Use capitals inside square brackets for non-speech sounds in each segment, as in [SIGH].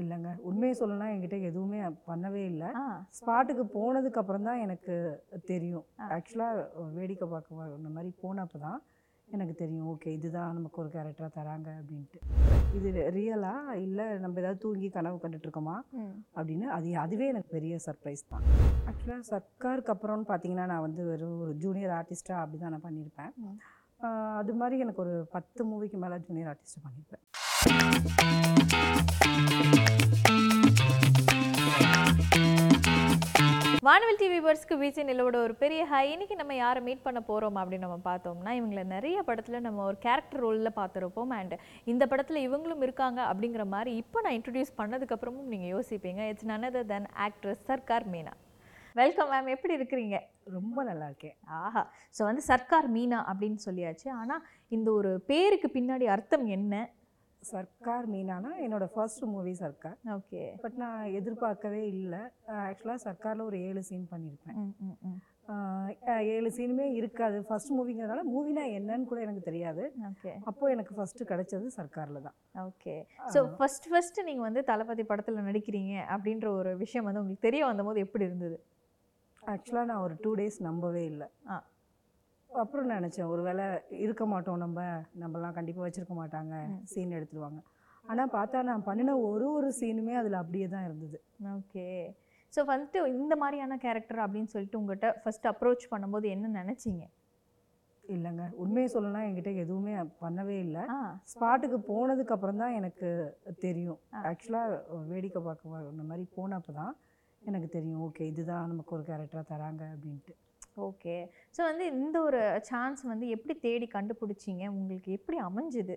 இல்லைங்க. உண்மையை சொல்லணும்னா என்கிட்ட எதுவுமே பண்ணவே இல்லை. ஸ்பாட்டுக்கு போனதுக்கு அப்புறம் தான் எனக்கு தெரியும். ஆக்சுவலாக வேடிக்கை பார்க்க இந்த மாதிரி போனப்போ தான் எனக்கு தெரியும். ஓகே இதுதான் நமக்கு ஒரு கேரக்டராக தராங்க அப்படின்ட்டு. இது ரியலா இல்லை நம்ம ஏதாவது தூங்கி கனவு கண்டுட்டு இருக்கோமா. அப்படின்னு அது அதுவே எனக்கு பெரிய சர்ப்ரைஸ் தான். ஆக்சுவலாக சர்க்காருக்கு அப்புறம்னு பார்த்தீங்கன்னா நான் வந்து வெறும் ஒரு ஜூனியர் ஆர்டிஸ்ட்டாக அப்படி தான் நான் பண்ணியிருப்பேன். அது மாதிரி எனக்கு ஒரு பத்து மூவிக்கு மேலே ஜூனியர் ஆர்டிஸ்ட் பண்ணியிருப்பேன். வானவில் டிவி பர்ஸ்க்கு விஜய் நிலவோட ஒரு பெரிய ஹை இன்னைக்கு நம்ம யாரை மீட் பண்ண போகிறோம் அப்படின்னு நம்ம பார்த்தோம்னா இவங்களை நிறைய படத்தில் நம்ம ஒரு கேரக்டர் ரோலில் பார்த்துருப்போம். அண்ட் இந்த படத்தில் இவங்களும் இருக்காங்க அப்படிங்கிற மாதிரி இப்போ நான் இன்ட்ரடியூஸ் பண்ணதுக்கப்புறமும் நீங்கள் யோசிப்பீங்க. It's none than actress Sarkar Meena. Welcome ma'am எப்படி இருக்கிறீங்க? ரொம்ப நல்லா இருக்கேன். ஆஹா. ஸோ வந்து சர்க்கார் மீனா அப்படின்னு சொல்லியாச்சு. ஆனால் இந்த ஒரு பேருக்கு பின்னாடி அர்த்தம் என்ன? சர்க்கார் மீனானா என்னோட first movie Sarkar. Okay but நான் எதிர்பார்க்கவே இல்லை. ஆக்சுவலாக சர்க்காரில் ஒரு ஏழு சீன் பண்ணியிருப்பேன் ஏழு சீனுமே இருக்காது. ஃபர்ஸ்ட் மூவிங்கிறதுனால மூவினா என்னன்னு கூட எனக்கு தெரியாது. ஓகே அப்போ எனக்கு ஃபர்ஸ்ட் கிடைச்சது சர்க்காரில் தான். ஓகே ஸோ ஃபர்ஸ்ட் ஃபர்ஸ்ட் நீங்கள் வந்து தளபதி படத்தில் நடிக்கிறீங்க அப்படின்ற ஒரு விஷயம் வந்து உங்களுக்கு தெரிய வந்தபோது எப்படி இருந்தது? ஆக்சுவலாக நான் ஒரு டூ டேஸ் நம்பவே இல்லை. அப்புறம் நினச்சேன் ஒரு வேளை இருக்க மாட்டோம் நம்ம நம்மலாம் கண்டிப்பாக வச்சுருக்க மாட்டாங்க சீன் எடுத்துருவாங்க ஆனால் பார்த்தா நான் பண்ணின ஒரு ஒரு சீனுமே அதில் அப்படியே தான் இருந்தது. ஓகே. ஸோ வந்துட்டு இந்த மாதிரியான கேரக்டர் அப்படின்னு சொல்லிட்டு உங்கள்கிட்ட ஃபர்ஸ்ட் அப்ரோச் பண்ணும்போது என்ன நினச்சிங்க? இல்லைங்க. உண்மையை சொல்லணும்னா என்கிட்ட எதுவுமே பண்ணவே இல்லை. ஸ்பாட்டுக்கு போனதுக்கு அப்புறம் தான் எனக்கு தெரியும். ஆக்சுவலாக வேடிக்கை பார்க்க இந்த மாதிரி போனப்போ தான் எனக்கு தெரியும். ஓகே இதுதான் நமக்கு ஒரு கேரக்டராக தராங்க அப்படின்ட்டு. ஓகே. ஸோ வந்து இந்த ஒரு சான்ஸ் வந்து எப்படி தேடி கண்டுபிடிச்சிங்க? உங்களுக்கு எப்படி அமைஞ்சுது?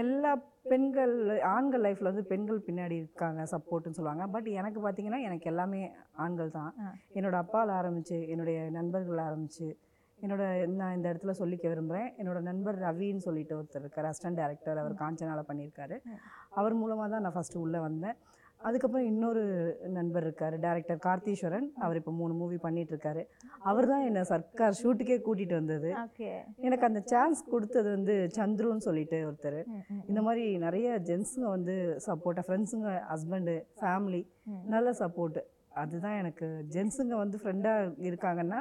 எல்லா பெண்கள் ஆண்கள் லைஃப்பில் வந்து பெண்கள் பின்னாடி இருக்காங்க சப்போர்ட்னு சொல்லுவாங்க. பட் எனக்கு பார்த்தீங்கன்னா எனக்கு எல்லாமே ஆண்கள் தான். என்னோட அப்பாவில் ஆரம்பிச்சு என்னுடைய நண்பர்கள் ஆரம்பிச்சு என்னோட நான் இந்த இடத்துல சொல்லிக்க விரும்புகிறேன் என்னோட நண்பர் ரவின்னு சொல்லிட்டு ஒருத்தர் இருக்கார். அசிஸ்டன்ட் டைரக்டர் அவர் காஞ்சனால பண்ணியிருக்காரு. அவர் மூலமாக தான் நான் ஃபஸ்ட்டு உள்ளே வந்தேன். அதுக்கப்புறம் இன்னொரு நண்பர் இருக்கார் டைரக்டர் கார்த்தீஸ்வரன். அவர் இப்போ மூணு மூவி பண்ணிட்டு இருக்காரு அவர் தான் என்னை சர்க்கார் ஷூட்டுக்கே கூட்டிகிட்டு வந்தது. எனக்கு அந்த சான்ஸ் கொடுத்தது வந்து சந்துருன்னு சொல்லிட்டு ஒருத்தர். இந்த மாதிரி நிறைய ஜென்ஸுங்க வந்து சப்போர்ட்டாக ஃப்ரெண்ட்ஸுங்க ஹஸ்பண்டு ஃபேமிலி. நல்ல சப்போர்ட்டு அதுதான் எனக்கு ஜென்ஸுங்க வந்து ஃப்ரெண்டாக இருக்காங்கன்னா.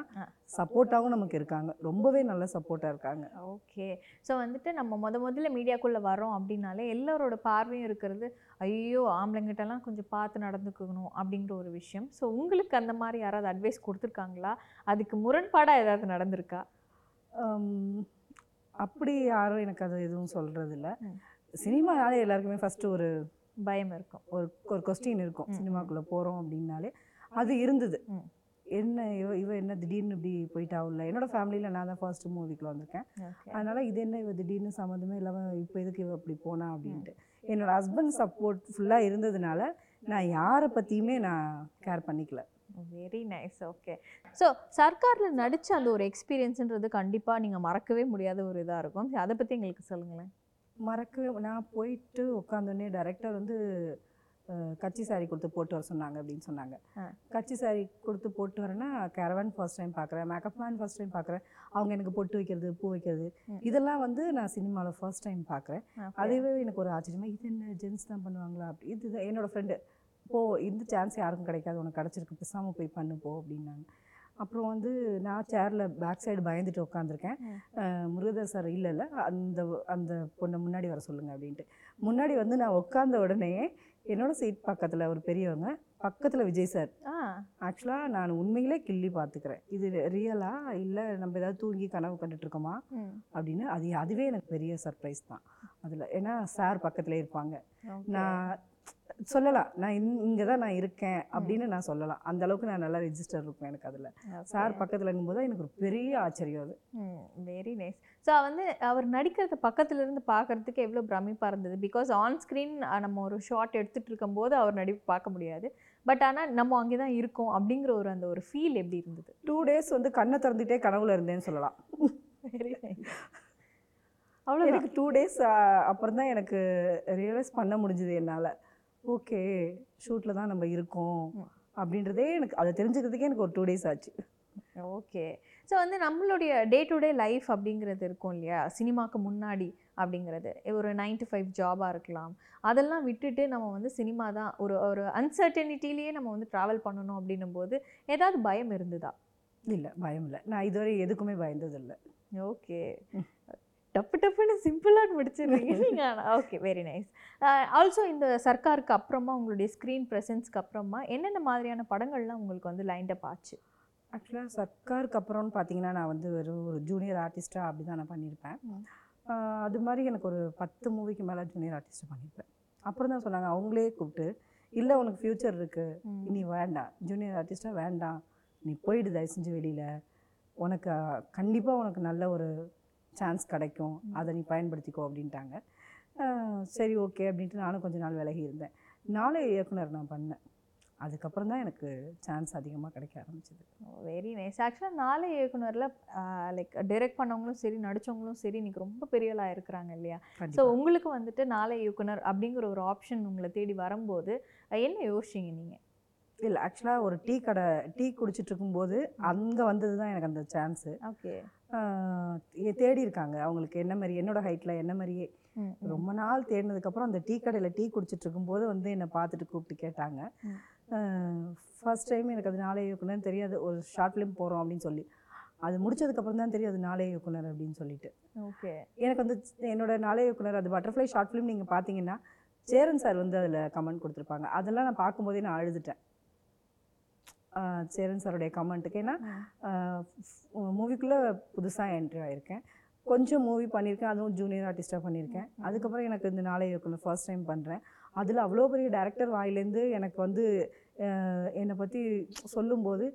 சப்போர்ட்டாகவும் நமக்கு இருக்காங்க. ரொம்பவே நல்ல சப்போர்ட்டாக இருக்காங்க. ஓகே. ஸோ வந்துட்டு நம்ம முத முதல்ல மீடியாக்குள்ளே வரோம் அப்படின்னாலே எல்லாரோட பார்வையும் இருக்கிறது ஐயோ ஆம்பளைங்கிட்டலாம் கொஞ்சம் பார்த்து நடந்துக்கணும் அப்படிங்கிற ஒரு விஷயம். ஸோ உங்களுக்கு அந்த மாதிரி யாராவது அட்வைஸ் கொடுத்துருக்காங்களா? அதுக்கு முரண்பாடாக ஏதாவது நடந்திருக்கா? அப்படி யாரும் எனக்கு அது எதுவும் சொல்கிறது இல்லை ம். சினிமானாலே எல்லாருக்குமே ஃபஸ்ட்டு ஒரு பயம் இருக்கும். ஒரு ஒரு கொஸ்டின் இருக்கும். சினிமாக்குள்ளே போகிறோம் அப்படின்னாலே அது இருந்தது. என்ன இவ இவ என்ன திடீர்னு இப்படி போயிட்டாவுல என்னோட ஃபேமிலியில் நான் தான் ஃபர்ஸ்ட் மூவிக்குள்ள வந்திருக்கேன். அதனால் இது என்ன இவ திடீர்னு சம்மந்தமே இல்லாமல் இப்போ எதுக்கு இவ இப்படி போனா அப்படின்ட்டு. என்னோட ஹஸ்பண்ட் சப்போர்ட் ஃபுல்லாக இருந்ததுனால நான் யாரை பற்றியுமே நான் கேர் பண்ணிக்கல. வெரி நைஸ் ஓகே ஸோ சர்க்காரில் நடித்த அந்த ஒரு எக்ஸ்பீரியன்ஸுன்றது கண்டிப்பாக நீங்கள் மறக்கவே முடியாத ஒரு இதாக இருக்கும். அதை பற்றி எங்களுக்கு சொல்லுங்களேன். மறக்கவே நான் போயிட்டு உட்காந்தோடனே டைரக்டர் வந்து கச்சி சாரி கொடுத்து போட்டு வர சொன்னாங்க அப்படின்னு சொன்னாங்க ஆ. கச்சி சாரி கொடுத்து போட்டு வரேன்னா கேரவன் ஃபர்ஸ்ட் டைம் பார்க்குறேன் மேக்கப் மேன் ஃபர்ஸ்ட் டைம் பார்க்குறேன் அவங்க எனக்கு பொட்டு வைக்கிறது பூ வைக்கிறது. இதெல்லாம் வந்து நான் சினிமாவில் ஃபர்ஸ்ட் டைம் பார்க்குறேன். அதுவே எனக்கு ஒரு ஆச்சரியமா இது என்ன ஜென்ஸ் தான் பண்ணுவாங்களா அப்படி இதுதான் என்னோட ஃப்ரெண்டு போ இந்த சான்ஸ் யாருக்கும் கிடைக்காது உனக்கு கிடச்சிருக்கு பேசாமல் போய் பண்ணு போ அப்படின்னாங்க அப்புறம் வந்து நான் சேரில் பேக் சைடு பயந்துட்டு உட்காந்துருக்கேன். முருகதாஸ் சார் இல்லை இல்லை அந்த அந்த பொண்ணை முன்னாடி வர சொல்லுங்க அப்படின்ட்டு முன்னாடி வந்து நான் உட்காந்த உடனே என்னோட சீட் பக்கத்தில் ஒரு பெரியவங்க பக்கத்தில் விஜய் சார் ஆக்சுவலாக நான் உண்மையிலே கிள்ளி பார்த்துக்கிறேன். இது ரியலா இல்லை நம்ம ஏதாவது தூங்கி கனவு கண்டுட்டு இருக்கோமா? அப்படின்னு அது அதுவே எனக்கு பெரிய சர்ப்ரைஸ் தான். அதில் ஏன்னா சார் பக்கத்துலேயே இருப்பாங்க. நான் சொல்லலாம். நான் இங் இங்கே தான் நான் இருக்கேன் அப்படின்னு நான் சொல்லலாம். அந்த அளவுக்கு நான் நல்லா ரெஜிஸ்டர் இருக்கும் எனக்கு அதில். சார் பக்கத்தில் இருக்கும்போது எனக்கு ஒரு பெரிய ஆச்சரியம் அது. வெரி நைஸ் ஸோ வந்து அவர் நடிக்கிறத பக்கத்துல இருந்து பார்க்கறதுக்கு எவ்வளோ பிரமிப்பாக இருந்தது. பிகாஸ் ஆன் ஸ்க்ரீன் நம்ம ஒரு ஷாட் எடுத்துட்டு இருக்கும்போது அவர் நடிப்பு பார்க்க முடியாது. பட் ஆனால் நம்ம அங்கே தான் இருக்கோம் அப்படிங்கிற ஒரு அந்த ஒரு ஃபீல் எப்படி இருந்தது? டூ டேஸ் வந்து கண்ணை திறந்துட்டே கனவுல இருந்தேன்னு சொல்லலாம். வெரி அவ்வளோ [LAUGHS] எனக்கு டூ டேஸ் அப்புறம் தான் எனக்கு ரியலைஸ் பண்ண முடிஞ்சுது என்னால். ஓகே ஷூட்டில் தான் நம்ம இருக்கோம். அப்படின்றதே எனக்கு அதை தெரிஞ்சுக்கிறதுக்கே எனக்கு ஒரு டூ டேஸ் ஆச்சு. ஓகே ஸோ வந்து நம்மளுடைய டே டு டே லைஃப் அப்படிங்கிறது இருக்கும் இல்லையா? சினிமாக்கு முன்னாடி அப்படிங்கிறது. ஒரு நைன் to ஃபைவ் ஜாபாக இருக்கலாம். அதெல்லாம் விட்டுட்டு நம்ம வந்து சினிமா தான் ஒரு ஒரு அன்சர்டனிட்டிலேயே நம்ம வந்து ட்ராவல் பண்ணணும் அப்படின்னும் போது ஏதாவது பயம் இருந்ததா? இல்லை பயம் இல்லை. நான் இதுவரை எதுக்குமே பயந்ததில்லை ஓகே. டப்பு டப்புன்னு சிம்பிளாக முடிச்சிடுறீங்க. நீங்கள் ஓகே வெரி நைஸ் ஆல்சோ இந்த சர்க்காருக்கு அப்புறமா உங்களுடைய ஸ்க்ரீன் ப்ரெசன்ஸ்க்கு அப்புறமா என்னென்ன மாதிரியான படங்கள்லாம் உங்களுக்கு வந்து லைண்டப் ஆச்சு? ஆக்சுவலாக சர்க்காருக்கு அப்புறம்னு பார்த்தீங்கன்னா நான் வந்து வெறும் ஒரு ஜூனியர் ஆர்டிஸ்ட்டாக அப்படி தான் நான் பண்ணியிருப்பேன் அது மாதிரி எனக்கு ஒரு பத்து மூவிக்கு மேலே ஜூனியர் ஆர்டிஸ்ட் பண்ணியிருப்பேன் அப்புறம் தான் சொன்னாங்க அவங்களே கூப்பிட்டு இல்லை உனக்கு ஃப்யூச்சர் இருக்குது. நீ வேண்டாம். ஜூனியர் ஆர்டிஸ்ட்டாக வேண்டாம். நீ போயிடு தயவு செஞ்சு வெளியில். உனக்கு கண்டிப்பாக உனக்கு நல்ல ஒரு சான்ஸ் கிடைக்கும். அதை நீ பயன்படுத்திக்கோ அப்படின்ட்டாங்க. சரி ஓகே அப்படின்ட்டு நானும் கொஞ்ச நாள் விலகி இருந்தேன். நாளே இயக்குனர் நான் பண்ணேன். அதுக்கப்புறம் தான் எனக்கு சான்ஸ் அதிகமாக கிடைக்க ஆரம்பிச்சது. வெரி நைஸ் ஆக்சுவலாக நாளை இயக்குனரில் லைக் டைரக்ட் பண்ணவங்களும் சரி நடிச்சவங்களும் சரி இன்னைக்கு ரொம்ப பெரியலாக இருக்கிறாங்க இல்லையா? ஸோ. உங்களுக்கு வந்துட்டு நாளை இயக்குனர் அப்படிங்கிற ஒரு ஆப்ஷன் உங்களை தேடி வரும்போது என்ன யோசிச்சிங்க நீங்கள் இல்லை ஆக்சுவலாக ஒரு டீ கடை டீ குடிச்சிட்டு இருக்கும்போது அங்கே வந்தது தான் எனக்கு அந்த சான்ஸு ஓகே தேடி இருக்காங்க. அவங்களுக்கு என்ன மாதிரி என்னோட ஹைட்டில் என்ன மாதிரியே. ரொம்ப நாள் தேடினதுக்கப்புறம் அந்த டீ கடையில் டீ குடிச்சிட்டு இருக்கும்போது வந்து என்னை பார்த்துட்டு கூப்பிட்டு கேட்டாங்க. ஃபர்ஸ்ட் டைம் எனக்கு அது நாளே இயக்குனர் தெரியாது. ஒரு ஷார்ட் ஃபிலிம் போகிறோம் அப்படின்னு சொல்லி. அது முடிச்சதுக்கப்புறம் தான் தெரியும் அது நாளே இயக்குனர் அப்படின்னு சொல்லிட்டு. ஓகே எனக்கு வந்து என்னோட நாளே இயக்குனர் அது பட்டர்ஃப்ளை ஷார்ட் ஃபிலிம் நீங்கள் பார்த்தீங்கன்னா சேரன் சார் வந்து அதில் கமெண்ட் கொடுத்துருப்பாங்க. அதெல்லாம் நான் பார்க்கும்போதே நான் அழுதுட்டேன். சேரன் சாருடைய கமெண்ட்டுக்கு ஏன்னா மூவிக்குள்ளே புதுசாக என்ட்ரி ஆகியிருக்கேன் கொஞ்சம் மூவி பண்ணியிருக்கேன். அதுவும் ஜூனியர் ஆர்டிஸ்ட்டாக பண்ணியிருக்கேன். அதுக்கப்புறம் எனக்கு இந்த நாளை இயக்குனர் ஃபர்ஸ்ட் டைம் பண்ணுறேன் அதில் அவ்வளோ பெரிய டேரக்டர் வாயிலேருந்து எனக்கு வந்து என்னை பற்றி சொல்லும்போது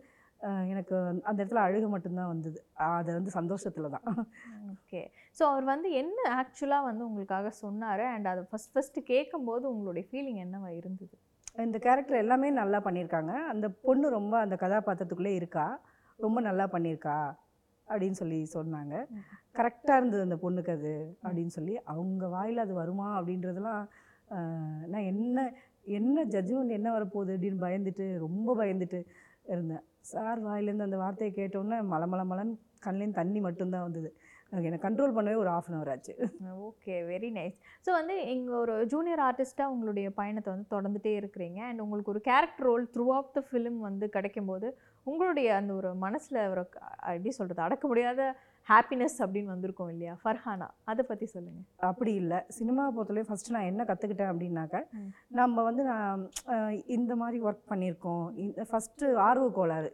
எனக்கு அந்த இடத்துல அழுக மட்டும்தான் வந்தது. அது வந்து சந்தோஷத்தில் தான். ஓகே. ஸோ அவர் வந்து என்ன ஆக்சுவலாக வந்து உங்களுக்காக சொன்னார்? அண்ட் அதை ஃபஸ்ட் ஃபஸ்ட்டு கேட்கும்போது உங்களுடைய ஃபீலிங் என்னவா இருந்தது? இந்த கேரக்டர் எல்லாமே நல்லா பண்ணியிருக்காங்க. அந்த பொண்ணு ரொம்ப அந்த கதாபாத்திரத்துக்குள்ளே இருக்கா? ரொம்ப நல்லா பண்ணியிருக்கா? அப்படின்னு சொல்லி சொன்னாங்க. கரெக்டாக இருந்தது அந்த பொண்ணுக்கு அது அப்படின்னு சொல்லி அவங்க வாயில் அது வருமா அப்படின்றதெல்லாம் ஆஹ், நான் என்ன என்ன ஜட்ஜ்மெண்ட் என்ன வரப்போகுது அப்படின்னு பயந்துட்டு ரொம்ப பயந்துட்டு இருந்தேன். சார் வாயிலேருந்து அந்த வார்த்தையை கேட்டோன்னே மல மல மலன்னு கண்லேருந்து தண்ணி மட்டும்தான் வந்தது. என்னை கண்ட்ரோல் பண்ணவே ஒரு ஆஃப் அன் ஹவர் ஆச்சு. ஓகே வெரி நைஸ் ஸோ வந்து இங்கே ஒரு ஜூனியர் ஆர்டிஸ்ட்டாக உங்களுடைய பயணத்தை வந்து தொடர்ந்துட்டே இருக்கிறீங்க. அண்ட் உங்களுக்கு ஒரு character role throughout the film வந்து கிடைக்கும்போது உங்களுடைய அந்த ஒரு மனசில் ஒரு எப்படி சொல்கிறது அடக்க முடியாத ஹாப்பினஸ் அப்படின்னு வந்திருக்கும் இல்லையா? ஃபர்ஹானா அதை பற்றி சொல்லுங்கள் அப்படி இல்லை. சினிமாவை பொறுத்தவரையும் ஃபஸ்ட்டு நான் என்ன கற்றுக்கிட்டேன் அப்படின்னாக்க. நம்ம வந்து நான் இந்த மாதிரி ஒர்க் பண்ணியிருக்கோம். இந்த ஃபஸ்ட்டு ஆர்வ கோளாறு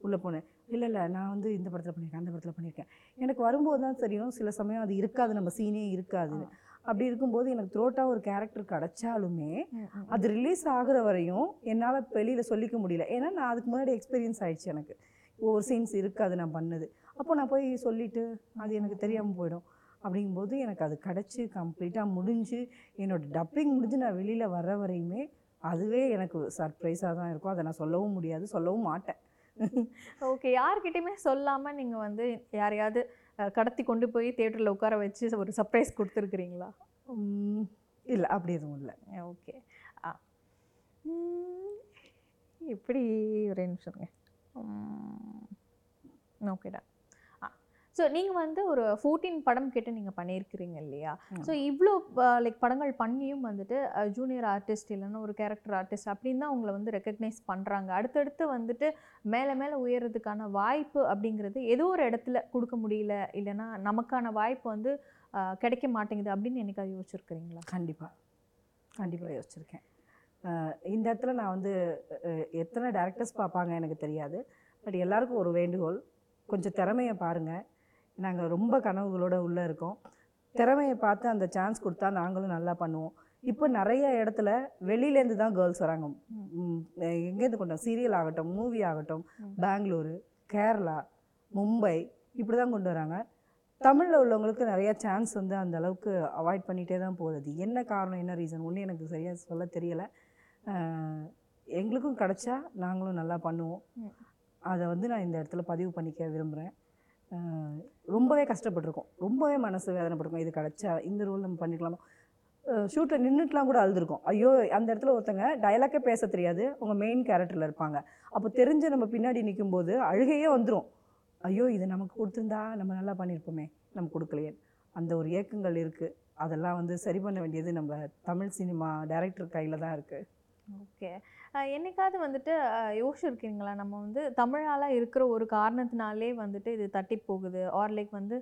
உள்ளே போனேன். இல்லை இல்லை. நான் வந்து இந்த படத்தில் பண்ணியிருக்கேன் அந்த படத்தில் பண்ணியிருக்கேன் எனக்கு வரும்போது தான் தெரியும் சில சமயம் அது இருக்காது நம்ம சீனே இருக்காது அப்படி இருக்கும்போது எனக்கு த்ரோட்டாக ஒரு கேரக்டர் கிடைச்சாலுமே அது ரிலீஸ் ஆகுற வரையும் என்னால் வெளியில் சொல்லிக்க முடியல. ஏன்னா நான் அதுக்கு முன்னாடி எக்ஸ்பீரியன்ஸ் ஆயிடுச்சு எனக்கு. ஒவ்வொரு சீன்ஸ் இருக்காது நான் பண்ணது. அப்போ நான் போய் சொல்லிட்டு அது எனக்கு தெரியாமல் போயிடும். அப்படிங்கும்போது எனக்கு அது கிடச்சி கம்ப்ளீட்டாக முடிஞ்சு என்னோட டப்பிங் முடிஞ்சு நான் வெளியில் வர்ற வரையுமே அதுவே எனக்கு சர்ப்ரைஸாக தான் இருக்கும். அதை நான் சொல்லவும் முடியாது சொல்லவும் மாட்டேன். ஓகே யார்கிட்டயுமே சொல்லாமல் நீங்கள் வந்து யாரையாவது கடத்தி கொண்டு போய் தேட்டரில் உட்கார வச்சு ஒரு சர்ப்ரைஸ் கொடுத்துருக்குறீங்களா? இல்லை அப்படி எதுவும் இல்லை. ஓகே. ஆ எப்படி ஒரே நிமிஷங்க ஓகேடா ஸோ நீங்கள் வந்து ஒரு ஃபோர்டீன் படம் கேட்டு நீங்கள் பண்ணியிருக்கிறீங்க இல்லையா. ஸோ இவ்வளோ லைக் படங்கள் பண்ணியும் வந்துட்டு ஜூனியர் ஆர்டிஸ்ட் இல்லைன்னா ஒரு கேரக்டர் ஆர்டிஸ்ட் அப்படின்னு தான் உங்களை வந்து ரெக்கக்னைஸ் பண்ணுறாங்க அடுத்தடுத்து வந்துட்டு மேலே மேலே உயர்றதுக்கான வாய்ப்பு அப்படிங்கிறது ஏதோ ஒரு இடத்துல கொடுக்க முடியல இல்லைன்னா நமக்கான வாய்ப்பு வந்து கிடைக்க மாட்டேங்குது அப்படின்னு என்னைக்காவது யோசிச்சிருக்கிறீங்களா? கண்டிப்பாக கண்டிப்பாக யோசிச்சிருக்கேன். இந்த இடத்துல நான் வந்து எத்தனை டேரக்டர்ஸ் பார்ப்பாங்க எனக்கு தெரியாது. பட் எல்லாருக்கும் ஒரு வேண்டுகோள். கொஞ்சம் திறமையை பாருங்கள் நாங்கள் ரொம்ப கனவுகளோட உள்ளே இருக்கோம். திறமையை பார்த்து அந்த சான்ஸ் கொடுத்தா நாங்களும் நல்லா பண்ணுவோம். இப்போ நிறைய இடத்துல வெளியிலேருந்து தான் கேர்ள்ஸ் வராங்க. எங்கேருந்து கொண்டு சீரியல் ஆகட்டும் மூவி ஆகட்டும். பெங்களூரு கேரளா மும்பை இப்படி தான் கொண்டு வராங்க. தமிழில் உள்ளவங்களுக்கு நிறைய சான்ஸ் வந்து அந்த அளவுக்கு அவாய்ட் பண்ணிகிட்டே தான் போகுது. என்ன காரணம் என்ன ரீசன் ஒன்றும் எனக்கு சரியாக சொல்ல தெரியலை. எங்களுக்கும் கிடைச்சா நாங்களும் நல்லா பண்ணுவோம். அதை வந்து நான் இந்த இடத்துல பதிவு பண்ணிக்க விரும்புகிறேன் ரொம்பவே கஷ்டப்பட்டிருக்கோம். ரொம்பவே மனசு வேதனைப்பட்டிருக்கோம். இது கிடைச்சா இந்த ரோல் நம்ம பண்ணிக்கலாமா? ஷூட்டில் நின்றுட்டுலாம் கூட அழுதுருக்கோம். ஐயோ அந்த இடத்துல ஒருத்தங்க டயலாக்கே பேச தெரியாது. அவங்க மெயின் கேரக்டரில் இருப்பாங்க. அப்போ தெரிஞ்ச நம்ம பின்னாடி நிற்கும்போது அழுகையே வந்துடும் ஐயோ இது நமக்கு கொடுத்துருந்தா நம்ம நல்லா பண்ணியிருப்போமே நம்ம கொடுக்கலையே. அந்த ஒரு ஏக்கங்கள் இருக்குது அதெல்லாம் வந்து சரி பண்ண வேண்டியது நம்ம தமிழ் சினிமா டைரக்டர் கையில் தான் இருக்குது ஓகே. என்னைக்காவது வந்துட்டு யோசிச்சிருக்கீங்களா? நம்ம வந்து தமிழால இருக்கிற ஒரு காரணத்தினாலே வந்துட்டு இது தட்டி போகுது. ஆர் லைக் வந்து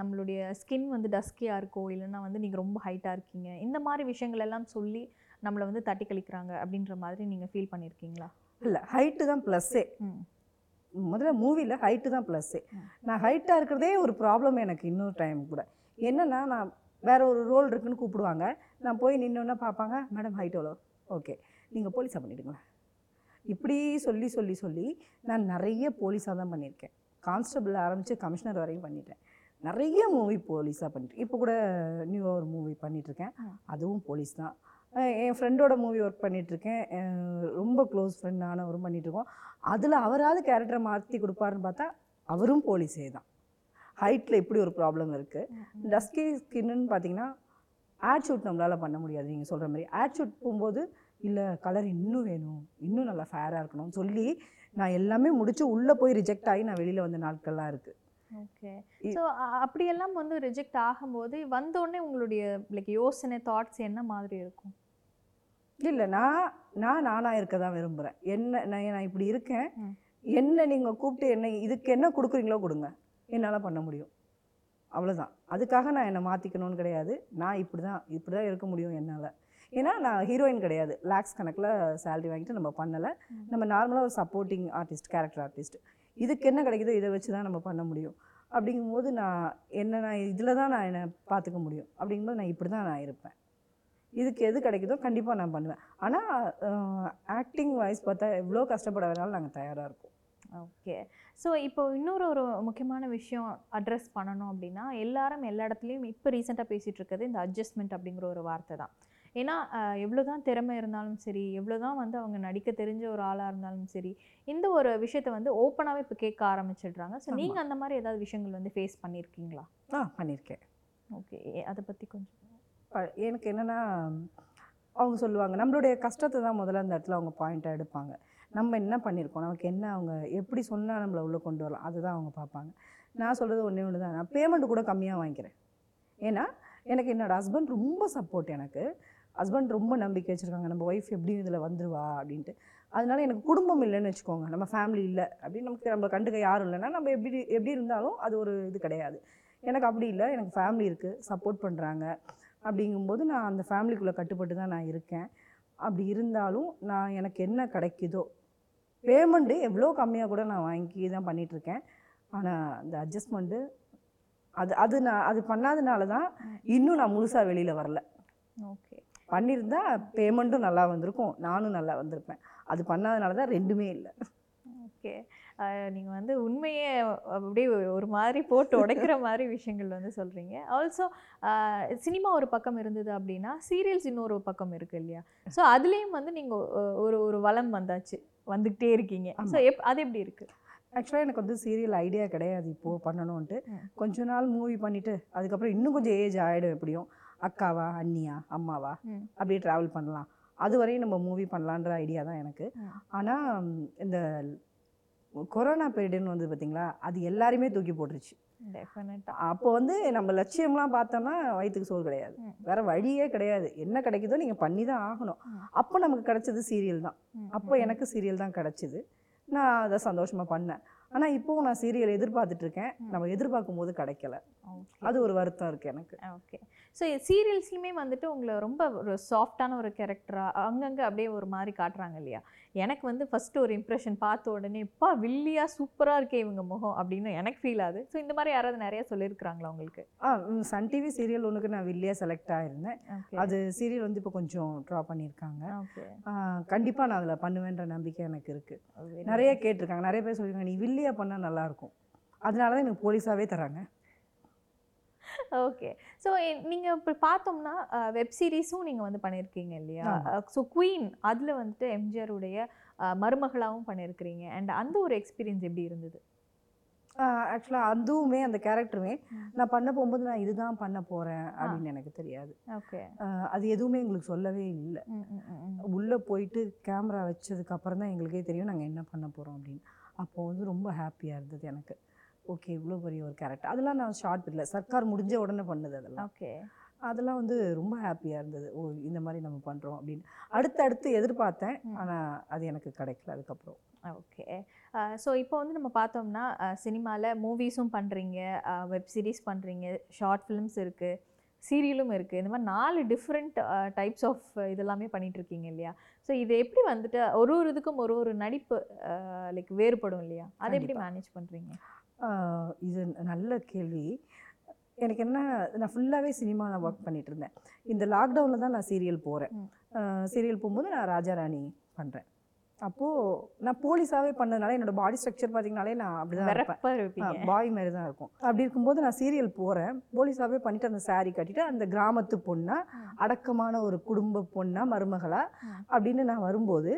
நம்மளுடைய ஸ்கின் வந்து டஸ்கியாக இருக்கோ? இல்லைன்னா வந்து நீங்கள் ரொம்ப ஹைட்டாக இருக்கீங்க. இந்த மாதிரி விஷயங்கள் எல்லாம் சொல்லி நம்மளை வந்து தட்டி கழிக்கிறாங்க அப்படின்ற மாதிரி நீங்கள் ஃபீல் பண்ணியிருக்கீங்களா இல்லை ஹைட்டு தான் ப்ளஸ்ஸே ம். முதல்ல மூவியில் ஹைட்டு தான் ப்ளஸ்ஸே. நான் ஹைட்டாக இருக்கிறதே ஒரு ப்ராப்ளம் எனக்கு இன்னொரு டைம் கூட. என்னென்னா நான் வேற ஒரு ரோல் இருக்குன்னு கூப்பிடுவாங்க. நான் போய் நின்னோன்னா பார்ப்பாங்க மேடம் ஹைட் எவ்வளோ ஓகே. நீங்கள் போலீஸாக பண்ணிவிடுங்களேன் இப்படி சொல்லி சொல்லி சொல்லி நான் நிறைய போலீஸாக தான் பண்ணியிருக்கேன். கான்ஸ்டபிள் ஆரம்பித்து கமிஷனர் வரையும் பண்ணிட்டேன். நிறைய மூவி போலீஸாக பண்ணிட்டேன் இப்போ கூட நியூவாக ஒரு மூவி பண்ணிகிட்ருக்கேன். அதுவும் போலீஸ் தான். என் ஃப்ரெண்டோட மூவி ஒர்க் பண்ணிகிட்ருக்கேன் ரொம்ப க்ளோஸ் ஃப்ரெண்ட் நானும் பண்ணிகிட்ருக்கோம் அதில் அவராவது கேரக்டரை மாற்றி கொடுப்பாருன்னு பார்த்தா அவரும் போலீஸே தான். ஹைட்டில் இப்படி ஒரு ப்ராப்ளம் இருக்குது டஸ்கி ஸ்கின்னு பார்த்தீங்கன்னா ஆட் ஷூட் நம்மளால் பண்ண முடியாது. நீங்கள் சொல்கிற மாதிரி ஆட் ஷூட் போகும்போது இல்லை கலர் இன்னும் வேணும். இன்னும் நல்லா ஃபேராக இருக்கணும்னு சொல்லி நான் எல்லாமே முடிச்சு உள்ளே போய் ரிஜெக்ட் ஆகி நான் வெளியில் வந்த நாட்கள்லாம் இருக்குது ஓகே ஸோ அப்படியெல்லாம் வந்து ரிஜெக்ட் ஆகும்போது வந்தோடனே உங்களுடைய லைக் யோசனை தாட்ஸ் என்ன மாதிரி இருக்கும்? இல்லை நான் நான் நானாக இருக்க தான் விரும்புகிறேன் என்ன நான் நான் இப்படி இருக்கேன். என்ன நீங்கள் கூப்பிட்டு என்ன இதுக்கு என்ன கொடுக்குறீங்களோ கொடுங்க. என்னால் பண்ண முடியும். அவ்வளோதான் அதுக்காக நான் என்னை மாற்றிக்கணும்னு கிடையாது. நான் இப்படி தான் இப்படி தான் இருக்க முடியும் என்னால். ஏன்னா நான் ஹீரோயின் கிடையாது. லேக்ஸ் கணக்கில் சேலரி வாங்கிட்டு நம்ம பண்ணலை. நம்ம நார்மலாக ஒரு சப்போர்ட்டிங் ஆர்டிஸ்ட் கேரக்டர் ஆர்டிஸ்ட் இதுக்கு என்ன கிடைக்குதோ இதை வச்சு தான் நம்ம பண்ண முடியும். அப்படிங்கும்போது நான் என்ன நான் இதில் தான் நான் என்னை பார்த்துக்க முடியும். அப்படிங்கும்போது நான் இப்படி தான் நான் இருப்பேன். இதுக்கு எது கிடைக்குதோ கண்டிப்பாக நான் பண்ணுவேன். ஆனால் ஆக்டிங் வைஸ் பார்த்தா எவ்வளோ கஷ்டப்பட வேணாலும் நாங்கள் தயாராக இருக்கோம். ஓகே. ஸோ இப்போ இன்னொரு ஒரு முக்கியமான விஷயம் அட்ரஸ் பண்ணணும் அப்படின்னா எல்லாரும் எல்லா இடத்துலையும் இப்போ ரீசெண்டாக பேசிகிட்டு இருக்கிறது இந்த அட்ஜஸ்ட்மெண்ட் அப்படிங்கிற ஒரு வார்த்தை தான். ஏன்னா எவ்வளோ தான் திறமை இருந்தாலும் சரி எவ்வளோ தான் வந்து அவங்க நடிக்க தெரிஞ்ச ஒரு ஆளாக இருந்தாலும் சரி இந்த ஒரு விஷயத்தை வந்து ஓப்பனாகவே இப்போ கேட்க ஆரம்பிச்சிடுறாங்க. ஸோ. நீங்கள் அந்த மாதிரி ஏதாவது விஷயங்கள் வந்து ஃபேஸ் பண்ணியிருக்கீங்களா ஆ பண்ணியிருக்கேன் ஓகே. அதை பற்றி கொஞ்சம் எனக்கு என்னென்னா அவங்க சொல்லுவாங்க நம்மளுடைய கஷ்டத்தை தான் முதல்ல அந்த இடத்துல அவங்க பாயிண்ட்டாக எடுப்பாங்க. நம்ம என்ன பண்ணியிருக்கோம் நமக்கு என்ன அவங்க எப்படி சொன்னால் நம்மளை உள்ளே கொண்டு வரலாம்? அதுதான் அவங்க பார்ப்பாங்க. நான் சொல்கிறது ஒன்றே ஒன்று தான் நான் பேமெண்ட் கூட கம்மியாக வாங்கிக்கிறேன். ஏன்னா எனக்கு என்னோடய ஹஸ்பண்ட் ரொம்ப சப்போர்ட் எனக்கு. ஹஸ்பண்ட் ரொம்ப நம்பிக்கை வச்சுருக்காங்க. நம்ம ஒய்ஃப் எப்படியும் இதில் வந்துருவா அப்படின்ட்டு. அதனால எனக்கு குடும்பம் இல்லைன்னு வச்சுக்கோங்க. நம்ம ஃபேமிலி இல்லை அப்படின்னு நமக்கு நம்ம கண்டுக்க யாரும் இல்லைன்னா நம்ம எப்படி எப்படி இருந்தாலும் அது ஒரு இது கிடையாது. எனக்கு அப்படி இல்லை. எனக்கு ஃபேமிலி இருக்குது சப்போர்ட் பண்ணுறாங்க அப்படிங்கும்போது நான் அந்த ஃபேமிலிக்குள்ளே கட்டுப்பட்டு தான் நான் இருக்கேன். அப்படி இருந்தாலும் நான் எனக்கு என்ன கிடைக்குதோ பேமெண்ட்டு எவ்வளோ கம்மியாக கூட நான் வாங்கி தான் பண்ணிகிட்ருக்கேன் ஆனால் அந்த அட்ஜஸ்ட்மெண்ட்டு அது அது நான் அது பண்ணாதனால தான் இன்னும் நான் முழுசாக வெளியில் வரல. ஓகே. பண்ணியிருந்தா பேமெண்ட்டும் நல்லா வந்திருக்கும். நானும் நல்லா வந்திருப்பேன். அது பண்ணாதனால தான் ரெண்டுமே இல்லை. ஓகே. நீங்கள் வந்து உண்மையே அப்படியே ஒரு- மாதிரி போட்டு உடைக்கிற மாதிரி விஷயங்கள் வந்து சொல்கிறீங்க ஆல்சோ சினிமா ஒரு பக்கம் இருந்தது அப்படின்னா சீரியல்ஸ் இன்னொரு பக்கம் இருக்கு இல்லையா? ஸோ அதுலேயும் வந்து நீங்கள் ஒரு ஒரு வளம் வந்தாச்சு. வந்துக்கிட்டே இருக்கீங்க. ஸோ. எப் அது எப்படி இருக்கு? ஆக்சுவலாக எனக்கு வந்து சீரியல் ஐடியா கிடையாது இப்போது பண்ணணுன்ட்டு ம். கொஞ்ச நாள் மூவி பண்ணிவிட்டு அதுக்கப்புறம் இன்னும் கொஞ்சம் ஏஜ் ஆகிடும் எப்படியும். அக்காவா அண்ணியா அம்மாவா ம். அப்படியே ட்ராவல் பண்ணலாம். அது வரையும் நம்ம மூவி பண்ணலான்ற ஐடியா தான் எனக்கு. ஆனால் இந்த கொரோனா பீரியடுன்னு வந்து பார்த்தீங்களா அது எல்லாருமே தூக்கி போட்டுருச்சு. அப்போ வந்து நம்ம லட்சியம்லாம் பார்த்தோம்னா வயிற்றுக்கு சோறு கிடையாது. வேற வழியே கிடையாது. என்ன கிடைக்குதோ நீங்கள் பண்ணி தான் ஆகணும். அப்போ நமக்கு கிடைச்சது சீரியல் தான். அப்போ எனக்கு சீரியல் தான் கிடச்சிது. நான் அதை சந்தோஷமாக பண்ணேன். ஆனால் இப்போவும் நான் சீரியல் எதிர்பார்த்துட்டு இருக்கேன் ம். நம்ம எதிர்பார்க்கும் போது கிடைக்கல அது ஒரு வருத்தம் இருக்குது எனக்கு. ஓகே. ஸோ சீரியல்ஸ்லையுமே வந்துட்டு உங்களை ரொம்ப ஒரு சாஃப்டான ஒரு கேரக்டராக அங்கங்கே அப்படியே ஒரு மாதிரி காட்டுறாங்க இல்லையா? எனக்கு வந்து ஃபஸ்ட்டு ஒரு இம்ப்ரெஷன் பார்த்த உடனே இப்பா வில்லியா சூப்பராக இருக்கே இவங்க முகம் அப்படின்னு எனக்கு ஃபீல் ஆகுது. ஸோ இந்த மாதிரி யாராவது நிறைய சொல்லியிருக்கிறாங்களா உங்களுக்கு? ஆ சன் டிவி சீரியல் ஒன்றுக்கு நான் வில்லியாக செலக்ட் ஆயிருந்தேன். ஓகே. அது சீரியல் வந்து இப்போ கொஞ்சம் ட்ரா பண்ணியிருக்காங்க. கண்டிப்பாக நான் அதில் பண்ணுவேன்ற நம்பிக்கை எனக்கு இருக்குது நிறைய கேட்டிருக்காங்க. நிறைய பேர் சொல்லியிருக்காங்க நீ வில்லியாக பண்ணால் நல்லாயிருக்கும் அதனால தான் எனக்கு போலீஸாகவே தராங்க ஓகே ஸோ நீங்கள் இப்போ பார்த்தோம்னா வெப் சீரிஸும் நீங்கள் வந்து பண்ணியிருக்கீங்க இல்லையா. ஸோ குயின் அதில் வந்துட்டு எம்ஜிஆருடைய மருமகளாகவும் பண்ணியிருக்கிறீங்க அண்ட் அந்த ஒரு எக்ஸ்பீரியன்ஸ் எப்படி இருந்தது? ஆக்சுவலாக அதுவுமே அந்த கேரக்டருமே. நான் பண்ண போகும்போது நான் இதுதான் பண்ண போகிறேன் அப்படின்னு எனக்கு தெரியாது. ஓகே அது எதுவுமே எங்களுக்கு சொல்லவே இல்லை. உள்ளே போயிட்டு கேமரா வச்சதுக்கு அப்புறம் தான் எங்களுக்கே தெரியும் நாங்கள் என்ன பண்ண போகிறோம் அப்படின்னு. அப்போ வந்து ரொம்ப ஹாப்பியாக இருந்தது எனக்கு. ஓகே இவ்வளோ பெரிய ஒரு கேரக்டர் அதெல்லாம் நான் ஷார்ட் பீரியட்ல சர்க்கார் முடிஞ்ச உடனே பண்ணது அதெல்லாம். ஓகே. அதெல்லாம் வந்து ரொம்ப ஹாப்பியாக இருந்தது. ஓ இந்த மாதிரி நம்ம பண்ணுறோம் அப்படின்னு. அடுத்தடுத்து எதிர்பார்த்தேன். ம். ஆனால் அது எனக்கு கிடைக்கல அதுக்கப்புறம். ஓகே. ஸோ இப்போ வந்து நம்ம பார்த்தோம்னா சினிமாவில் மூவிஸும் பண்ணுறீங்க வெப் சீரிஸ் பண்ணுறீங்க ஷார்ட் ஃபிலிம்ஸ் இருக்குது சீரியலும் இருக்குது இந்த மாதிரி நாலு டிஃப்ரெண்ட் டைப்ஸ் ஆஃப் இதெல்லாமே பண்ணிட்டு இருக்கீங்க இல்லையா? ஸோ இது எப்படி வந்துட்டு ஒரு ஒரு இதுக்கும் ஒரு ஒரு நடிப்பு லைக் வேறுபடும் இல்லையா? அதை எப்படி. மேனேஜ் பண்ணுறீங்க இது நல்ல கேள்வி. எனக்கு என்ன நான் ஃபுல்லாகவே சினிமா நான் ஒர்க் பண்ணிட்டு இருந்தேன் இந்த லாக்டவுனில் தான் நான் சீரியல் போகிறேன். சீரியல் போகும்போது நான் ராஜாராணி பண்ணுறேன் அப்போது நான் போலீஸாகவே பண்ணதுனால என்னோட பாடி ஸ்ட்ரக்சர் பார்த்தீங்கனாலே நான் அப்படி தான் இருப்பேன் பாய் மாதிரி தான் இருக்கும். அப்படி இருக்கும்போது நான் சீரியல் போகிறேன் போலீஸாகவே பண்ணிட்டு அந்த saree கட்டிட்டு அந்த கிராமத்து பொண்ணா ம். அடக்கமான ஒரு குடும்ப பொண்ணா மருமகளா ம். அப்படின்னு நான் வரும்போது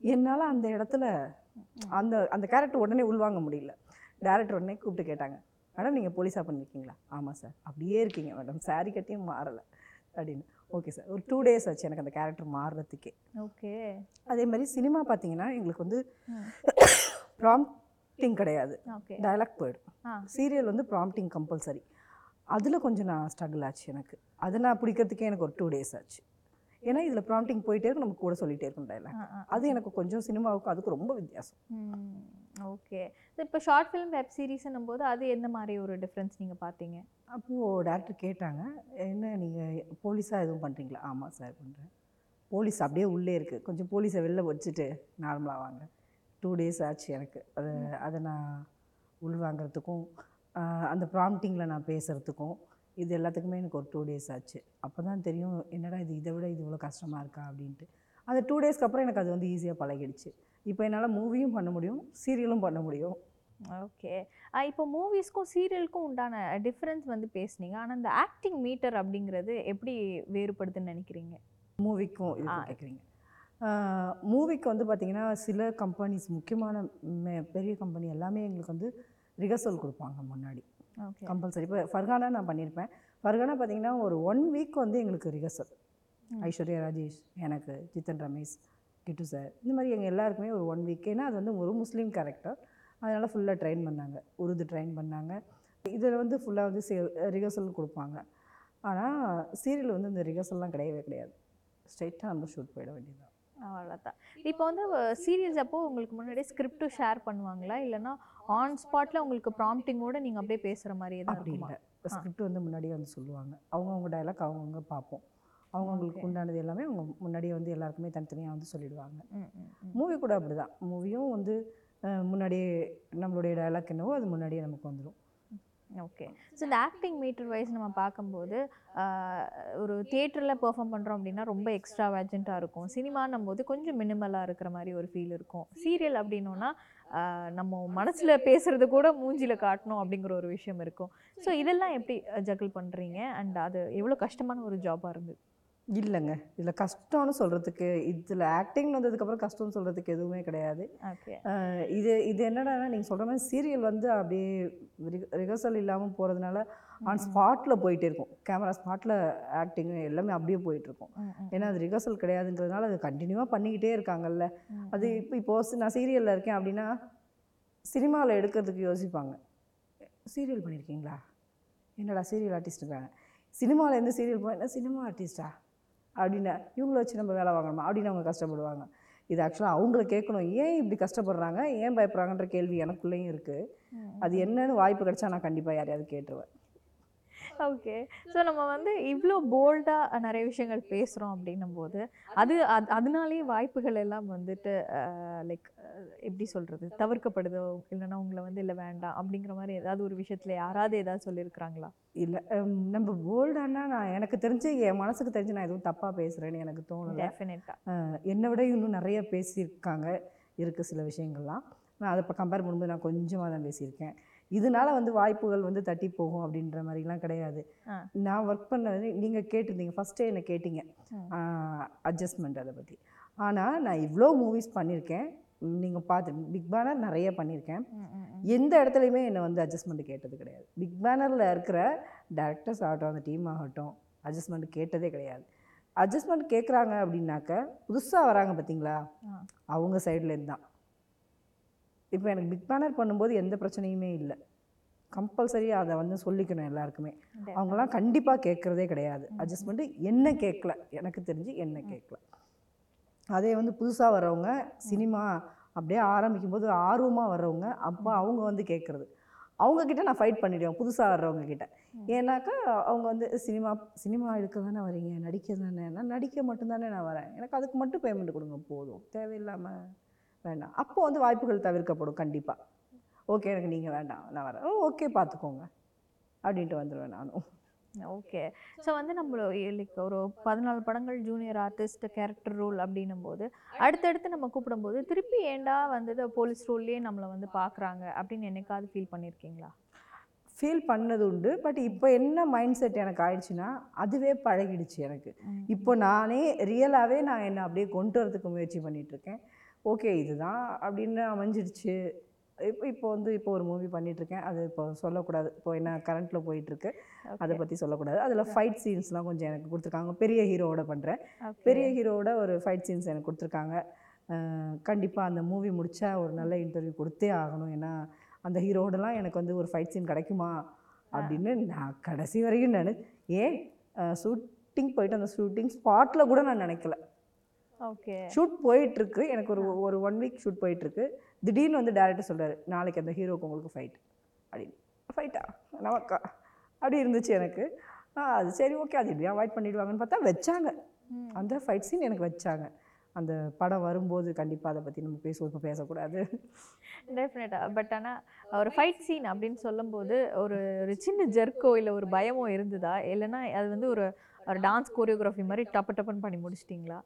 என்னால் அந்த இடத்துல அந்த அந்த கேரக்டர் உடனே உள்வாங்க முடியல. டேரக்டர் உடனே கூப்பிட்டு கேட்டாங்க. மேடம் நீங்கள் போலீஸாக பண்ணியிருக்கீங்களா ஆமாம் சார் அப்படியே இருக்கீங்க மேடம். saree கட்டியும் மாறலை. அப்படின்னு. ஓகே சார் ஒரு டூ டேஸ் ஆச்சு எனக்கு அந்த கேரக்டர் மாறுறதுக்கே. ஓகே அதே மாதிரி சினிமா பார்த்தீங்கன்னா எங்களுக்கு வந்து. ப்ராம்ப்டிங் கிடையாது. ஓகே டயலாக் போயிடும். சீரியல் வந்து ப்ராம்ப்டிங் கம்பல்சரி அதில் கொஞ்சம் நான் ஸ்ட்ரகிள் ஆச்சு எனக்கு. அதை நான் பிடிக்கிறதுக்கே எனக்கு ஒரு டூ டேஸ் ஆச்சு. ஏன்னா இதில் ப்ராம்ப்டிங் போயிட்டே இருக்கும். நம்ம கூட சொல்லிகிட்டே இருக்கும் டைலாக். அது எனக்கு கொஞ்சம் சினிமாவுக்கும் அதுக்கு ரொம்ப வித்தியாசம். ஓகே. இப்போ ஷார்ட் ஃபிலிம் வெப் சீரிஸ்ன்னும் போது அது எந்த மாதிரி ஒரு டிஃப்ரென்ஸ் நீங்கள் பார்த்தீங்க? அப்போது டேரக்டர் கேட்டாங்க என்ன நீங்கள் போலீஸாக எதுவும் பண்ணுறீங்களா ஆமாம் சார் பண்ணுறேன் போலீஸ் அப்படியே உள்ளே இருக்குது கொஞ்சம் போலீஸை வெளில வச்சுட்டு நார்மலாக வாங்க. டூ டேஸ் ஆச்சு எனக்கு. அதை அதை நான் உள்வாங்கிறதுக்கும் அந்த ப்ராம்ப்டிங்கில் நான் பேசுகிறதுக்கும் இது எல்லாத்துக்குமே எனக்கு ஒரு டூ டேஸ் ஆச்சு. அப்போ தான் தெரியும் என்னடா இது இதை விட இது இவ்வளோ கஷ்டமாக இருக்கா? அப்படின்ட்டு. அந்த டூ டேஸ்க்கு அப்புறம் எனக்கு அது வந்து ஈஸியாக பழகிடுச்சு. இப்போ என்னால் மூவியும் பண்ண முடியும் சீரியலும் பண்ண முடியும். ஓகே. இப்போ மூவிஸ்க்கும் சீரியலுக்கும் உண்டான டிஃப்ரென்ஸ் வந்து பேசுனீங்க. ஆனால் இந்த ஆக்டிங் மீட்டர் அப்படிங்கிறது எப்படி வேறுபடுதுன்னு நினைக்கிறீங்க? மூவிக்கும். கேட்குறீங்க மூவிக்கு வந்து பார்த்திங்கன்னா சில கம்பெனிஸ் முக்கியமான மெ- பெரிய கம்பெனி எல்லாமே எங்களுக்கு வந்து ரிஹர்சல் கொடுப்பாங்க முன்னாடி. ஓகே. கம்பல்சரி. இப்போ ஃபர்கானா நான் பண்ணியிருப்பேன். ஃபர்கானா பார்த்தீங்கன்னா ஒரு ஒன் வீக் வந்து எங்களுக்கு ரிஹர்சல். ஐஸ்வர்யா ராஜேஷ் எனக்கு ஜித்தன் ரமேஷ். கிட்டு சார் இந்த மாதிரி எங்கள் எல்லாருக்குமே ஒரு ஒன் வீக் ஏன்னா அது வந்து ஒரு முஸ்லீம் கேரக்டர் அதனால் ஃபுல்லாக ட்ரெயின் பண்ணாங்க. உருது ட்ரெயின் பண்ணாங்க. இதில் வந்து ஃபுல்லாக வந்து ரிஹர்சல் கொடுப்பாங்க. ஆனால் சீரியல் வந்து இந்த ரிஹர்சல்லாம் கிடையவே கிடையாது. ஸ்ட்ரைட்டாக நம்ம ஷூட் போயிட வேண்டியது அவ்வளோதான் இப்போ வந்து சீரியஸ் அப்போ உங்களுக்கு முன்னாடியே ஸ்கிரிப்ட் ஷேர் பண்ணுவாங்களா? இல்லைன்னா ஆன் ஸ்பாட்டில் உங்களுக்கு ப்ராம்ப்டிங்கோட நீங்கள் அப்படியே பேசுகிற மாதிரியே தான் அப்படி இல்லை. ஸ்கிரிப்ட் வந்து முன்னாடியே வந்து சொல்லுவாங்க. அவங்கவுங்க டைலாக் அவங்கவுங்க பார்ப்போம். அவங்கவுங்களுக்கு. உண்டானது எல்லாமே அவங்க முன்னாடியே வந்து எல்லாருக்குமே தனித்தனியாக வந்து சொல்லிடுவாங்க. மூவி கூட அப்படி தான் மூவியும் வந்து முன்னாடியே நம்மளுடைய டைலாக் என்னவோ அது முன்னாடியே நமக்கு வந்துடும் ஓகே. ஸோ இந்த ஆக்டிங் மீட்டர் வைஸ் நம்ம பார்க்கும்போது ஒரு தியேட்டரில் பெர்ஃபார்ம் பண்ணுறோம் அப்படின்னா ரொம்ப எக்ஸ்ட்ரா வேஜெண்ட்டாக இருக்கும். சினிமான்னும் போது கொஞ்சம் மினிமலாக இருக்கிற மாதிரி ஒரு ஃபீல் இருக்கும். சீரியல் அப்படின்னோன்னா நம்ம மனசில் பேசுறது கூட மூஞ்சில காட்டணும் அப்படிங்கிற ஒரு விஷயம் இருக்கும். ஸோ இதெல்லாம் எப்படி ஜகிள் பண்ணுறீங்க அண்ட் அது எவ்வளோ கஷ்டமான ஒரு ஜாபாக இருந்தது? இல்லைங்க. இதில் கஷ்டம்னு சொல்கிறதுக்கு இதில் ஆக்டிங் வந்ததுக்கப்புறம் கஷ்டம்னு சொல்கிறதுக்கு எதுவுமே கிடையாது. இது இது என்னடான்னா நீங்கள் சொல்கிற மாதிரி சீரியல் வந்து அப்படியே ரிஹர்சல் இல்லாமல் போகிறதுனால ஆன் ஸ்பாட்டில் போயிட்டே இருக்கும். கேமரா ஸ்பாட்டில் ஆக்டிங் எல்லாமே அப்படியே போயிட்டுருக்கும் ஏன்னா அது ரிஹர்சல் கிடையாதுங்கிறதுனால அது கண்டினியூவாக பண்ணிக்கிட்டே இருக்காங்கல்ல. அது இப்போ இப்போ நான் சீரியலில் இருக்கேன் அப்படின்னா சினிமாவில் எடுக்கிறதுக்கு யோசிப்பாங்க. சீரியல் பண்ணியிருக்கீங்களா என்னடா சீரியல் ஆர்டிஸ்ட்டுங்கிறாங்க சினிமாவில் எந்த சீரியல் என்ன சினிமா ஆர்டிஸ்டா அப்படின்னா இவங்கள வச்சு நம்ம வேலை வாங்கணுமா அப்படின்னு அவங்க கஷ்டப்படுவாங்க. இது ஆக்சுவலாக அவங்கள கேட்கணும். ஏன் இப்படி கஷ்டப்படுறாங்க? ஏன் பயப்படுறாங்கன்ற கேள்வி எனக்குள்ளேயும் இருக்குது அது என்னன்னு வாய்ப்பு கிடைச்சா நான் கண்டிப்பாக யாரையாவது கேட்டுருவேன். ஓகே. ஸோ நம்ம வந்து இவ்வளோ போல்டாக நிறைய விஷயங்கள் பேசுகிறோம் அப்படின்னும் போது அது அது அதனாலேயே வாய்ப்புகள் எல்லாம் வந்துட்டு லைக் எப்படி சொல்கிறது தவிர்க்கப்படுதோ? இல்லைன்னா உங்களை வந்து இல்லை வேண்டாம். அப்படிங்கிற மாதிரி ஏதாவது ஒரு விஷயத்தில் யாராவது ஏதாவது சொல்லியிருக்கிறாங்களா? இல்லை நம்ம போல்டானா நான் எனக்கு தெரிஞ்சு என் மனசுக்கு தெரிஞ்சு நான் எதுவும் தப்பாக பேசுகிறேன்னு எனக்கு தோணலை. டெஃபினட்டாக என்னை விட இன்னும் நிறைய பேசியிருக்காங்க இருக்குது சில விஷயங்கள்லாம். நான் அதை இப்போ கம்பேர் பண்ணும்போது நான் கொஞ்சமாக தான் பேசியிருக்கேன். இதனால வந்து வாய்ப்புகள் வந்து தட்டி போகும் அப்படின்ற மாதிரிலாம் கிடையாது. நான் ஒர்க் பண்ணது நீங்கள் கேட்டிருந்தீங்க ஃபஸ்ட்டே என்னை கேட்டிங்க. அட்ஜஸ்ட்மெண்ட் அதை பற்றி ஆனால் நான் இவ்வளோ மூவிஸ் பண்ணியிருக்கேன். நீங்கள் பார்த்து பிக் பேனர் நிறைய பண்ணியிருக்கேன் எந்த இடத்துலையுமே என்னை வந்து அட்ஜஸ்ட்மெண்ட் கேட்டது கிடையாது. பிக் பேனரில் இருக்கிற டேரக்டர்ஸ் ஆகட்டும் அந்த டீம் ஆகட்டும் அட்ஜஸ்ட்மெண்ட் கேட்டதே கிடையாது. அட்ஜஸ்ட்மெண்ட் கேட்குறாங்க அப்படின்னாக்க புதுசாக வராங்க பார்த்தீங்களா. அவங்க சைட்லேருந்து தான். இப்போ எனக்கு பிக் பேனர் பண்ணும்போது எந்த பிரச்சனையுமே இல்லை. கம்பல்சரி அதை வந்து சொல்லிக்கணும் எல்லாருக்குமே. அவங்களாம் கண்டிப்பாக கேட்குறதே கிடையாது. அட்ஜஸ்ட்மெண்ட்டு என்ன கேட்கல எனக்கு தெரிஞ்சு என்ன கேட்கல அதே வந்து புதுசாக வர்றவங்க சினிமா அப்படியே ஆரம்பிக்கும் போது ஆர்வமாக வர்றவங்க அப்போ அவங்க வந்து கேட்குறது அவங்கக்கிட்ட நான் ஃபைட் பண்ணிடுவேன் புதுசாக வர்றவங்க கிட்ட. ஏன்னாக்கா அவங்க வந்து சினிமா சினிமா எடுக்க தானே வரீங்க நடிக்க தானே நான் நடிக்க மட்டும்தானே நான் வரேன். எனக்கு அதுக்கு மட்டும் பேமெண்ட் கொடுங்க போதும். தேவையில்லாமல் வேண்டாம். அப்போ வந்து வாய்ப்புகள் தவிர்க்கப்படும் கண்டிப்பாக ஓகே எனக்கு நீங்கள் வேண்டாம் நான் வரேன். ஓகே பார்த்துக்கோங்க அப்படின்ட்டு வந்துடுவேன் நானும். ஓகே. ஸோ வந்து நம்மள லைக் ஒரு பதினாலு படங்கள் ஜூனியர் ஆர்டிஸ்ட் கேரக்டர் ரோல் அப்படின்னும் போது அடுத்தடுத்து நம்ம கூப்பிடும்போது திருப்பி ஏண்டா வந்தது போலீஸ் ரோல்லே நம்மளை வந்து பார்க்குறாங்க அப்படின்னு என்னைக்காவது ஃபீல் பண்ணியிருக்கீங்களா ஃபீல் பண்ணது உண்டு. பட் இப்போ என்ன மைண்ட் செட் எனக்கு ஆயிடுச்சுன்னா அதுவே பழகிடுச்சு எனக்கு. இப்போ நானே ரியலாகவே நான் என்னை அப்படியே கொண்டு வரதுக்கு முயற்சி பண்ணிட்டு இருக்கேன். ஓகே இதுதான் அப்படின்னு அமைஞ்சிடுச்சு. இப்போ இப்போ வந்து இப்போ ஒரு மூவி இருக்கேன் அது இப்போ சொல்லக்கூடாது. இப்போ என்ன கரண்ட்டில் போயிட்டுருக்கு. அதை பற்றி சொல்லக்கூடாது. அதில் ஃபைட் சீன்ஸ்லாம் கொஞ்சம் எனக்கு கொடுத்துருக்காங்க. பெரிய ஹீரோவோட பண்ணுறேன் பெரிய ஹீரோவோட ஒரு ஃபைட் சீன்ஸ் எனக்கு கொடுத்துருக்காங்க. கண்டிப்பாக அந்த மூவி முடித்தா ஒரு நல்ல இன்டர்வியூ கொடுத்தே ஆகணும். ஏன்னா அந்த ஹீரோடலாம் எனக்கு வந்து ஒரு ஃபைட் சீன் கிடைக்குமா? அப்படின்னு நான் கடைசி வரைக்கும் நான் ஏன்? ஷூட்டிங் போயிட்டு அந்த ஷூட்டிங் ஸ்பாட்டில் கூட நான் நினைக்கல. ஓகே ஷூட் போயிட்டுருக்கு. எனக்கு ஒரு ஒரு ஒன் வீக் ஷூட் போயிட்டுருக்கு. திடீர்னு வந்து டேரக்டர் சொல்கிறாரு நாளைக்கு அந்த ஹீரோக்கு உங்களுக்கு ஃபைட் அப்படின்னு. ஃபைட்டா நமக்கா அப்படி இருந்துச்சு எனக்கு. ஆ அது சரி ஓகே அது இப்படி அவாய்ட் பண்ணிடுவாங்கன்னு பார்த்தா வச்சாங்க. அந்த ஃபைட் சீன் எனக்கு வச்சாங்க. அந்த படம் வரும்போது கண்டிப்பாக அதை பற்றி நம்ம பேசுவோம். இப்போ பேசக்கூடாது. டெஃபினட்டாக பட் ஆனால் ஒரு ஃபைட் சீன் அப்படின்னு சொல்லும்போது ஒரு ஒரு சின்ன ஜெர்க்கோ இல்லை ஒரு பயமோ இருந்ததா? இல்லைன்னா அது வந்து ஒரு ஒரு டான்ஸ் கோரியோகிராஃபி மாதிரி டப்பு டப்புன்னு பண்ணி முடிச்சிட்டிங்களா?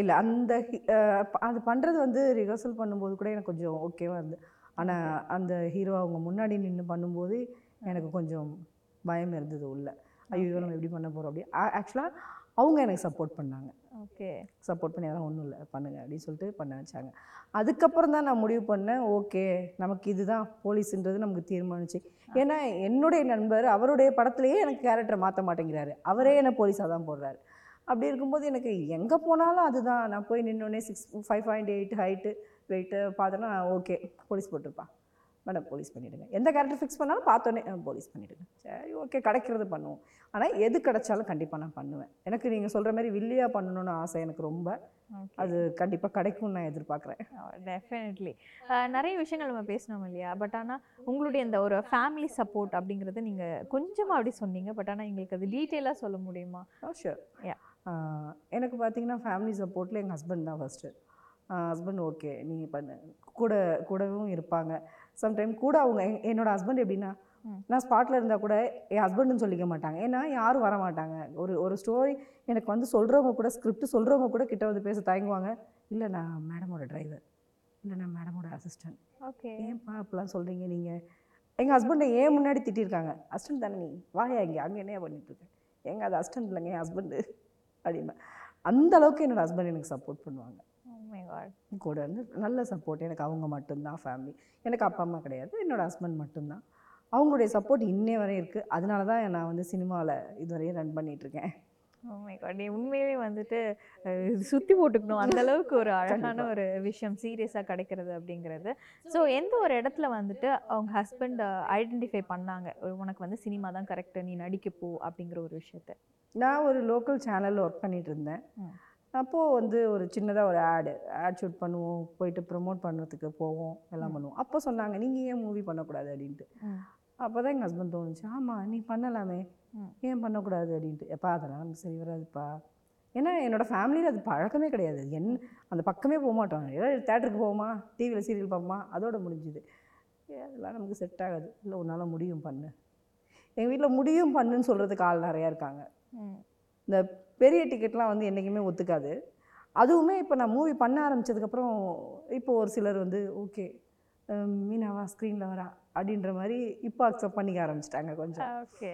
இல்லை அந்த அது பண்ணுறது வந்து ரிஹர்சல் பண்ணும்போது கூட எனக்கு கொஞ்சம் ஓகேவாக இருந்து ஆனால் அந்த ஹீரோ அவங்க முன்னாடி நின்று பண்ணும்போது எனக்கு கொஞ்சம் பயம் இருந்தது உள்ள. ஐயோ நம்ம எப்படி பண்ண போகிறோம் அப்படி. ஆக்சுவலாக அவங்க எனக்கு சப்போர்ட் பண்ணாங்க. ஓகே சப்போர்ட் பண்ணி அதெல்லாம் ஒன்றும் இல்லை பண்ணுங்க அப்படின்னு சொல்லிட்டு பண்ண வச்சாங்க. அதுக்கப்புறம் தான் நான் முடிவு பண்ணேன் ஓகே நமக்கு இதுதான் போலீஸுன்றது நமக்கு தீர்மானிச்சு. ஏன்னா என்னுடைய நண்பர் அவருடைய படத்துலேயே எனக்கு கேரக்டரை மாற்ற மாட்டேங்கிறாரு. அவரே என்ன போலீஸாக தான் போடுறாரு. அப்படி இருக்கும்போது எனக்கு எங்கே போனாலும் அதுதான். நான் போய் நின்னோடனே six five point eight height weight பார்த்தோன்னா ஓகே போலீஸ் போட்டிருப்பா. மேடம் போலீஸ் பண்ணிவிடுங்க எந்த கேரக்டர் ஃபிக்ஸ் பண்ணாலும் பார்த்தோன்னே "ஆ, போலீஸ் பண்ணிவிடுங்க சரி ஓகே கிடைக்கிறது பண்ணுவோம். ஆனால் எது கிடைச்சாலும் கண்டிப்பாக நான் பண்ணுவேன். எனக்கு நீங்கள் சொல்கிற மாதிரி வில்லியாக பண்ணணும்னு ஆசை எனக்கு ரொம்ப. அது கண்டிப்பாக கிடைக்கும்னு நான் எதிர்பார்க்குறேன். டெஃபினெட்லி நிறைய விஷயங்கள் நம்ம பேசணும் இல்லையா? பட் ஆனால் உங்களுடைய இந்த ஒரு ஃபேமிலி சப்போர்ட் அப்படிங்கிறது நீங்கள் கொஞ்சமாக அப்படி சொன்னீங்க. பட் ஆனால் எங்களுக்கு அது டீட்டெயிலாக சொல்ல முடியுமா? Sure Yeah. எனக்கு பார்த்தீங்கன்னா ஃபேமிலி சப்போர்ட்டில் எங்கள் ஹஸ்பண்ட் தான் ஃபஸ்ட்டு ஹஸ்பண்ட் ஓகே நீ பண்ணு. கூட கூடவும் இருப்பாங்க. சம்டைம் கூட அவங்க என்- என்னோட ஹஸ்பண்ட் எப்படின்னா. நான் ஸ்பாட்டில் இருந்தால் கூட என் ஹஸ்பண்டுன்னு சொல்லிக்க மாட்டாங்க. ஏன்னா யாரும் வர மாட்டாங்க. ஒரு ஒரு ஸ்டோரி எனக்கு வந்து சொல்கிறவங்க கூட ஸ்கிரிப்ட் சொல்கிறவங்க கூட கிட்ட வந்து பேச தயங்குவாங்க. இல்லை நான் மேடமோட டிரைவர் இல்லை நான் மேடமோட அசிஸ்டன்ட் ஓகே ஏன்ப்பா அப்படிலாம் சொல்கிறீங்க நீங்கள் எங்கள் ஹஸ்பண்டை ஏன் முன்னாடி திட்டிருக்காங்க. அசிஸ்டன்ட் தானே நீ? வாயா இங்கே. அங்கே என்னையா பண்ணிட்டு இருக்க? எங்க அது அசிஸ்டன்ட் இல்லைங்க என் ஹஸ்பண்டு அப்படின்னா அந்த அளவுக்கு என்னோட ஹஸ்பண்ட் எனக்கு சப்போர்ட் பண்ணுவாங்க. கூட வந்து நல்ல சப்போர்ட் எனக்கு அவங்க மட்டும்தான் ஃபேமிலி எனக்கு அப்பா அம்மா கிடையாது. என்னோட ஹஸ்பண்ட் மட்டும்தான். அவங்களுடைய சப்போர்ட் இன்னே வரை இருக்குது அதனால தான் நான் வந்து சினிமாவில் இதுவரையும் ரன் பண்ணிகிட்ருக்கேன் உண்மையிலே வந்துட்டு சுத்தி போட்டுக்கணும். அந்த அளவுக்கு ஒரு [LAUGHS] அழகான. ஒரு விஷயம் சீரியஸாக கிடைக்கிறது அப்படிங்கிறது. ஸோ எந்த ஒரு இடத்துல வந்துட்டு அவங்க ஹஸ்பண்ட் ஐடென்டிஃபை பண்ணாங்க? உனக்கு வந்து சினிமா தான் கரெக்ட் நீ நடிக்க போ அப்படிங்கிற ஒரு விஷயத்த. நான் ஒரு லோக்கல் சேனலில் ஒர்க் பண்ணிட்டு இருந்தேன். அப்போது வந்து ஒரு சின்னதாக ஒரு ஆடு ஆட் ஷூட் பண்ணுவோம். போயிட்டு ப்ரொமோட் பண்ணுறதுக்கு போவோம். எல்லாம். பண்ணுவோம். அப்போ சொன்னாங்க நீங்கள் ஏன் மூவி பண்ணக்கூடாது? அப்படின்ட்டு. அப்போ தான் எங்கள் ஹஸ்பண்ட் தோணுச்சு. ஆமாம் நீ பண்ணலாமே. ஏன் பண்ணக்கூடாது அப்படின்ட்டு. எப்பா அதெல்லாம் நமக்கு சரி வராதுப்பா. ஏன்னா என்னோட ஃபேமிலியில் அது பழக்கமே கிடையாது. என் அந்த பக்கமே போக மாட்டோம். ஏதாவது தேட்டருக்கு போவோமா டிவியில் சீரியல் பார்ப்போமா அதோட முடிஞ்சுது. அதெல்லாம் நமக்கு செட் ஆகாது. இல்லை உன்னால் முடியும் பண்ணு. எங்கள் வீட்டில் முடியும் பண்ணுன்னு சொல்கிறதுக்கு ஆள் நிறையா இருக்காங்க. இந்த பெரிய டிக்கெட்லாம் வந்து என்றைக்குமே ஒத்துக்காது. அதுவுமே இப்போ நான் மூவி பண்ண ஆரம்பிச்சதுக்கப்புறம் இப்போ ஒரு சிலர் வந்து ஓகே மீனாவா ஸ்க்ரீனில் வரா அப்படின்ற மாதிரி இப்போ அக்செப்ட் பண்ணிக்க ஆரம்பிச்சிட்டாங்க கொஞ்சம். ஓகே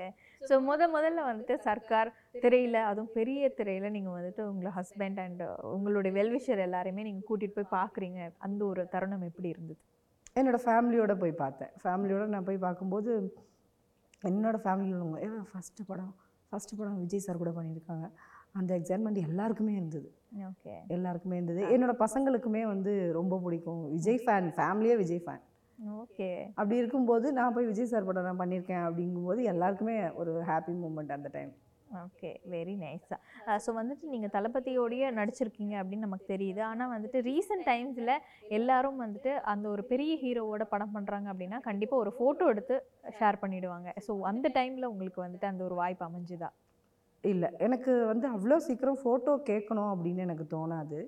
ஸோ முத முதல்ல வந்துட்டு சர்க்கார் திரையில அதுவும் பெரிய திரையில நீங்க வந்துட்டு உங்களை ஹஸ்பண்ட் அண்ட் உங்களுடைய வெல்விஷர் எல்லாரையுமே நீங்க கூட்டிட்டு போய் பார்க்குறீங்க அந்த ஒரு தருணம் எப்படி இருந்தது? என்னோட ஃபேமிலியோட போய் பார்த்தேன். ஃபேமிலியோட நான் போய் பார்க்கும்போது என்னோட ஃபேமிலியில் உள்ளவங்க ஏ ஃபஸ்ட்டு படம் ஃபஸ்ட்டு படம் விஜய் சார் கூட பண்ணியிருக்காங்க. அந்த எக்ஸைட்மெண்ட் எல்லாருக்குமே இருந்தது. எல்லாருக்குமே இருந்தது. என்னோட பசங்களுக்குமே வந்து ரொம்ப பிடிக்கும். விஜய் ஃபேன் ஃபேமிலியே விஜய் ஃபேன். ஓகே. அப்படி இருக்கும்போது நான் போய் விஜய் சார் படம் நான் பண்ணியிருக்கேன் அப்படிங்கும்போது எல்லாருக்குமே ஒரு ஹாப்பி மூமெண்ட் அந்த டைம் ஓகே. வெரி நைஸா ஸோ வந்துட்டு நீங்கள் தளபதியோடய நடிச்சிருக்கீங்க அப்படின்னு நமக்கு தெரியுது. ஆனால் வந்துட்டு ரீசெண்ட் டைம்ஸில் எல்லாரும் வந்துட்டு அந்த ஒரு பெரிய ஹீரோவோட படம் பண்ணுறாங்க அப்படின்னா கண்டிப்பாக ஒரு ஃபோட்டோ எடுத்து ஷேர் பண்ணிடுவாங்க. ஸோ அந்த டைமில் உங்களுக்கு வந்துட்டு அந்த ஒரு வாய்ப்பு அமைஞ்சுதா? இல்லை. எனக்கு வந்து அவ்வளோ சீக்கிரம் ஃபோட்டோ கேட்கணும் அப்படின்னு எனக்கு தோணாது.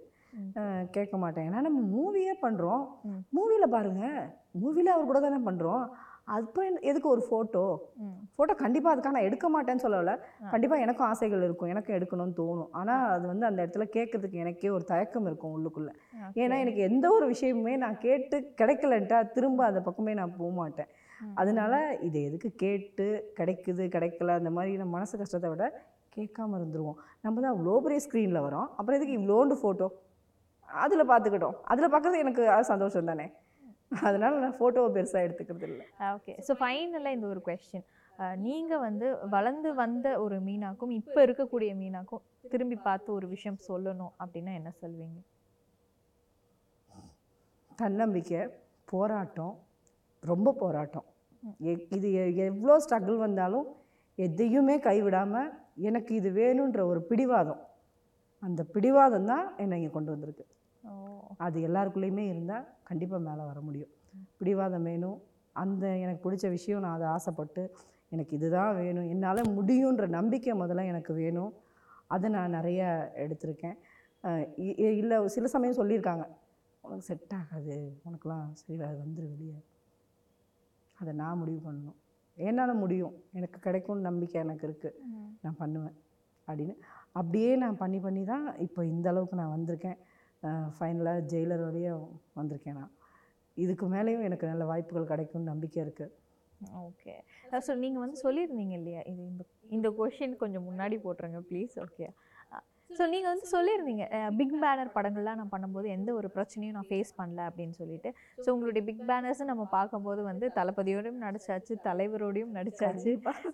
கேட்க மாட்டேன். ஏன்னா நம்ம மூவியே பண்ணுறோம். மூவியில் பாருங்கள் மூவியில் அவர் கூட தானே பண்ணுறோம் அப்புறம் எதுக்கு ஒரு ஃபோட்டோ ஃபோட்டோ கண்டிப்பாக அதுக்காக நான் எடுக்க மாட்டேன்னு சொல்லலை. கண்டிப்பாக எனக்கும் ஆசைகள் இருக்கும். எனக்கும் எடுக்கணும்னு தோணும். ஆனால் அது வந்து அந்த இடத்துல கேட்கறதுக்கு எனக்கே ஒரு தயக்கம் இருக்கும் உள்ளுக்குள்ளே. ஏன்னா எனக்கு எந்த ஒரு விஷயமுமே நான் கேட்டு கிடைக்கலன்ட்டா திரும்ப அந்த பக்கமே நான் போக மாட்டேன். அதனால இது எதுக்கு கேட்டு கிடைக்குது கிடைக்கல அந்த மாதிரி நம்ம மனசு கஷ்டத்தை விட கேட்காம இருந்துருவோம். நம்ம தான் அவ்வளோ பெரிய ஸ்க்ரீனில் வரோம். அப்புறம் எதுக்கு இவ்வளோண்டு ஃபோட்டோ அதில் பார்த்துக்கிட்டோம் அதில் பார்க்குறது எனக்கு அது சந்தோஷம் தானே. அதனால நான் ஃபோட்டோவை பெருசாக எடுத்துக்கிறது இல்லை. ஓகே ஸோ ஃபைனலாக இந்த ஒரு கொஸ்டின் நீங்கள் வந்து வளர்ந்து வந்த ஒரு மீனாக்கும் இப்போ இருக்கக்கூடிய மீனாக்கும் திரும்பி பார்த்து ஒரு விஷயம் சொல்லணும் அப்படின்னா என்ன சொல்வீங்க? தன்னம்பிக்கை போராட்டம் ரொம்ப போராட்டம். இது எவ்வளோ ஸ்ட்ரகிள் வந்தாலும் எதையுமே கைவிடாமல் எனக்கு இது வேணுன்ற ஒரு பிடிவாதம். அந்த பிடிவாதம் தான் என்னை இங்கே கொண்டு வந்திருக்கு. அது எல்லாருக்குள்ளேயுமே இருந்தால் கண்டிப்பாக மேலே வர முடியும். பிடிவாதம் வேணும். அந்த எனக்கு பிடிச்ச விஷயம் நான் அதை ஆசைப்பட்டு எனக்கு இதுதான் வேணும். என்னால் முடியுன்ற நம்பிக்கை முதல்ல எனக்கு வேணும். அதை நான் நிறைய எடுத்திருக்கேன். இல்லை சில சமயம் சொல்லியிருக்காங்க. உனக்கு செட் ஆகாது. உனக்கெல்லாம் சரி அது வந்துரு வெளியே. அதை நான் முடிவு பண்ணணும். என்னால் முடியும். எனக்கு கிடைக்கும்னு நம்பிக்கை எனக்கு இருக்குது. நான் பண்ணுவேன். அப்படின்னு. அப்படியே நான் பண்ணி பண்ணி தான் இப்போ இந்த அளவுக்கு நான் வந்திருக்கேன். ஃபைனலாக ஜெயிலர் வரையும் வந்திருக்கேன் நான். இதுக்கு மேலேயும் எனக்கு நல்ல வாய்ப்புகள் கிடைக்கும்னு நம்பிக்கை இருக்குது ஓகே. ஸோ நீங்கள் வந்து சொல்லியிருந்தீங்க இல்லையா? இது இந்த இந்த கொஷின் கொஞ்சம் முன்னாடி போட்டுருங்க ப்ளீஸ் ஓகே. ஸோ நீங்கள் வந்து சொல்லியிருந்தீங்க பிக் பேனர் படங்கள்லாம் நான் பண்ணும்போது எந்த ஒரு பிரச்சனையும் நான் ஃபேஸ் பண்ணல அப்படின்னு சொல்லிட்டு. ஸோ உங்களுடைய பிக் பேனர்ஸை நம்ம பார்க்கும்போது வந்து தளபதியோடையும் நடிச்சாச்சு தலைவரோடையும் நடிச்சாச்சு.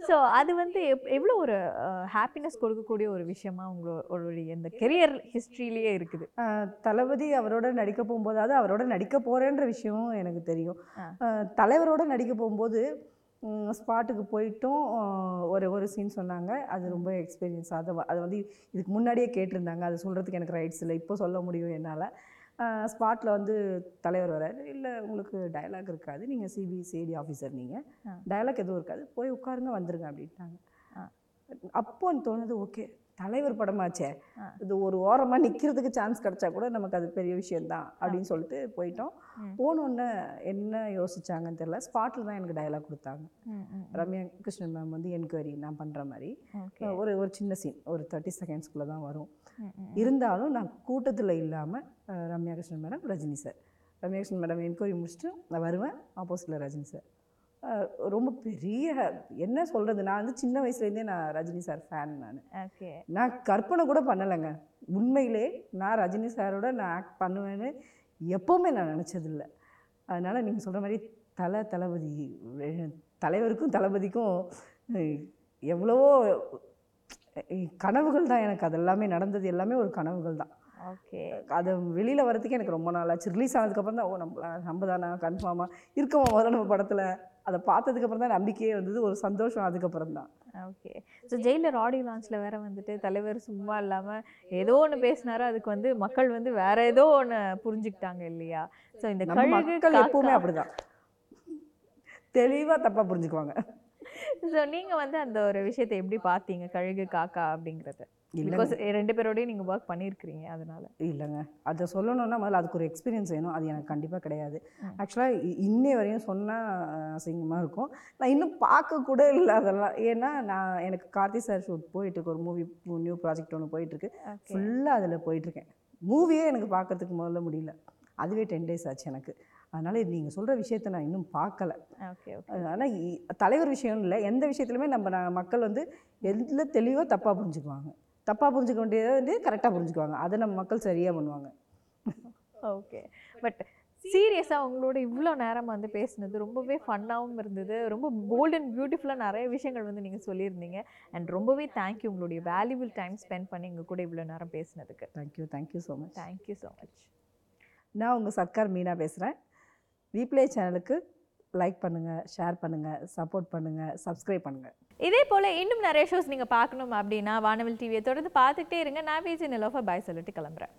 ஸோ அது வந்து எவ்வளோ ஒரு ஹாப்பினஸ் கொடுக்கக்கூடிய ஒரு விஷயமா உங்களுடைய இந்த கெரியர் ஹிஸ்ட்ரியிலேயே இருக்குது? தளபதி அவரோட நடிக்க போகும்போது அது அவரோட நடிக்க போகிறேன்ற விஷயமும் எனக்கு தெரியும். தலைவரோட நடிக்க போகும்போது ஸ்பாட்டுக்கு போயிட்டும் ஒரு ஒரு சீன் சொன்னாங்க. அது ரொம்ப எக்ஸ்பீரியன்ஸ் அதை அதை வந்து இதுக்கு முன்னாடியே கேட்டிருந்தாங்க. அது சொல்கிறதுக்கு எனக்கு ரைட்ஸ் இல்லை. இப்போ சொல்ல முடியும் என்னால். ஸ்பாட்டில் வந்து தலைவர் வராரு. இல்லை உங்களுக்கு டயலாக் இருக்காது. நீங்கள் சிபிசிஐடி ஆஃபீஸர் நீங்கள். டயலாக் எதுவும் இருக்காது. போய் உட்காருங்க வந்துருங்க அப்படின்ட்டாங்க. அப்போ தோணுது ஓகே தலைவர் படமாச்சே. இது ஒரு ஓரமாக நிற்கிறதுக்கு சான்ஸ் கிடைச்சா கூட நமக்கு அது பெரிய விஷயம்தான் அப்படின்னு சொல்லிட்டு போயிட்டோம். ம். போனோடனே என்ன யோசிச்சாங்கன்னு தெரியல. ஸ்பாட்டில் தான் எனக்கு டயலாக் கொடுத்தாங்க. ரம்யா கிருஷ்ணன் மேம் வந்து என்கொயரி நான் பண்ணுற மாதிரி. ஒரு ஒரு சின்ன சீன் ஒரு தேர்ட்டி செகண்ட்ஸ்குள்ளே தான் வரும். இருந்தாலும் நான் கூட்டத்தில் இல்லாமல் Ramya Krishnan madam Rajini sir Ramya Krishnan madam enquiry முடிச்சுட்டு நான் வருவேன். ஆப்போசிட்டில் ரஜினி சார் ரொம்ப பெரிய என்ன சொல்கிறது நான் வந்து சின்ன வயசுலேருந்தே நான் ரஜினி சார் ஃபேன் நான். ஓகே. நான் கற்பனை கூட பண்ணலைங்க. உண்மையிலே நான் ரஜினி சாரோட நான் ஆக்ட் பண்ணுவேன்னு எப்போவுமே நான் நினச்சதில்ல. அதனால் நீங்கள் சொல்கிற மாதிரி தலை தளபதி தலைவருக்கும் தளபதிக்கும் எவ்வளவோ கனவுகள் தான் எனக்கு. அது எல்லாமே நடந்தது எல்லாமே ஒரு கனவுகள் தான். ஓகே. அது வெளியில் வரதுக்கு எனக்கு ரொம்ப நாள் ஆச்சு. ரிலீஸ் ஆனதுக்கப்புறம் தான் ஓ நம்ம நம்ம தானா கன்ஃபார்மாக இருக்கோமா முதல்ல நம்ம படத்தில்? அதை பார்த்ததுக்கப்புறம் தான் நம்பிக்கையே வந்தது. ஒரு சந்தோஷம் அதுக்கப்புறம் தான். ஓகே. ஸோ ஜெயிலர் ஆடியோ லான்ச்சில் வேற வந்துட்டு தலைவர் சும்மா இல்லாமல் ஏதோ ஒன்று பேசினாரு? அதுக்கு வந்து மக்கள் வந்து வேற ஏதோ ஒன்று புரிஞ்சுக்கிட்டாங்க இல்லையா? ஸோ இந்த மக்கள் எப்பவுமே அப்படிதான். தெளிவாக தப்பாக புரிஞ்சுக்குவாங்க. ஸோ நீங்கள் வந்து அந்த ஒரு விஷயத்தை எப்படி பார்த்தீங்க? கழுகு காக்கா அப்படிங்கிறது. பிகாஸ் ரெண்டு பேரோடையும் நீங்கள் ஒர்க் பண்ணியிருக்கிறீங்க அதனால. இல்லைங்க. அதை சொல்லணும்னா முதல்ல அதுக்கு ஒரு எக்ஸ்பீரியன்ஸ் வேணும். அது எனக்கு கண்டிப்பாக கிடையாது. ஆக்சுவலாக இன்னை வரையும் சொன்னால் அசிங்கமாக இருக்கும். நான் இன்னும் பார்க்க கூட இல்லை அதெல்லாம். ஏன்னா நான் எனக்கு கார்த்தி சார் ஷூட் போயிட்டுருக்கு. ஒரு மூவி நியூ ப்ராஜெக்ட் ஒன்று போயிட்டுருக்கு. ஃபுல்லாக அதில் போயிட்டுருக்கேன். மூவியே எனக்கு பார்க்கறதுக்கு முதல்ல முடியல. அதுவே டென் டேஸ் ஆச்சு எனக்கு. அதனால் நீங்கள் சொல்கிற விஷயத்த நான் இன்னும் பார்க்கல. அதனால் தலைவர் விஷயம் இல்லை. எந்த விஷயத்துலையுமே நம்ம நான் மக்கள் வந்து எல்லாம் தெளிவாக தப்பாக புரிஞ்சுக்குவாங்க. தப்பாக புரிஞ்சுக்க வேண்டியதை வந்து கரெக்டாக புரிஞ்சுக்குவாங்க. அதை நம்ம மக்கள் சரியாக பண்ணுவாங்க. ஓகே பட் சீரியஸாக உங்களோட இவ்வளோ நேரம் வந்து பேசுனது ரொம்பவே ஃபன்னாகவும் இருந்தது. ரொம்ப போல்ட் அண்ட் பியூட்டிஃபுல்லாக நிறைய விஷயங்கள் வந்து நீங்கள் சொல்லியிருந்தீங்க. அண்ட் ரொம்பவே தேங்க்யூ உங்களுடைய வேல்யூபிள் டைம் ஸ்பெண்ட் பண்ணி எங்கள் கூட இவ்வளோ நேரம் பேசுனதுக்கு. Thank you thank you so much thank you so much நான் உங்கள் சர்க்கார் மீனா பேசுகிறேன் ரீப்ளே சேனலுக்கு லைக் பண்ணுங்கள் ஷேர் பண்ணுங்கள் சப்போர்ட் பண்ணுங்கள் சப்ஸ்கிரைப் பண்ணுங்கள் இதே போல் இன்னும் நிறைய ஷோஸ் நீங்கள் பார்க்கணும் அப்படின்னா வானவில் டிவியை தொடர்ந்து பார்த்துக்கிட்டே இருங்க. நான் விஜய் நிலோஃபா பாய் சொல்லிட்டு கிளம்புறேன்.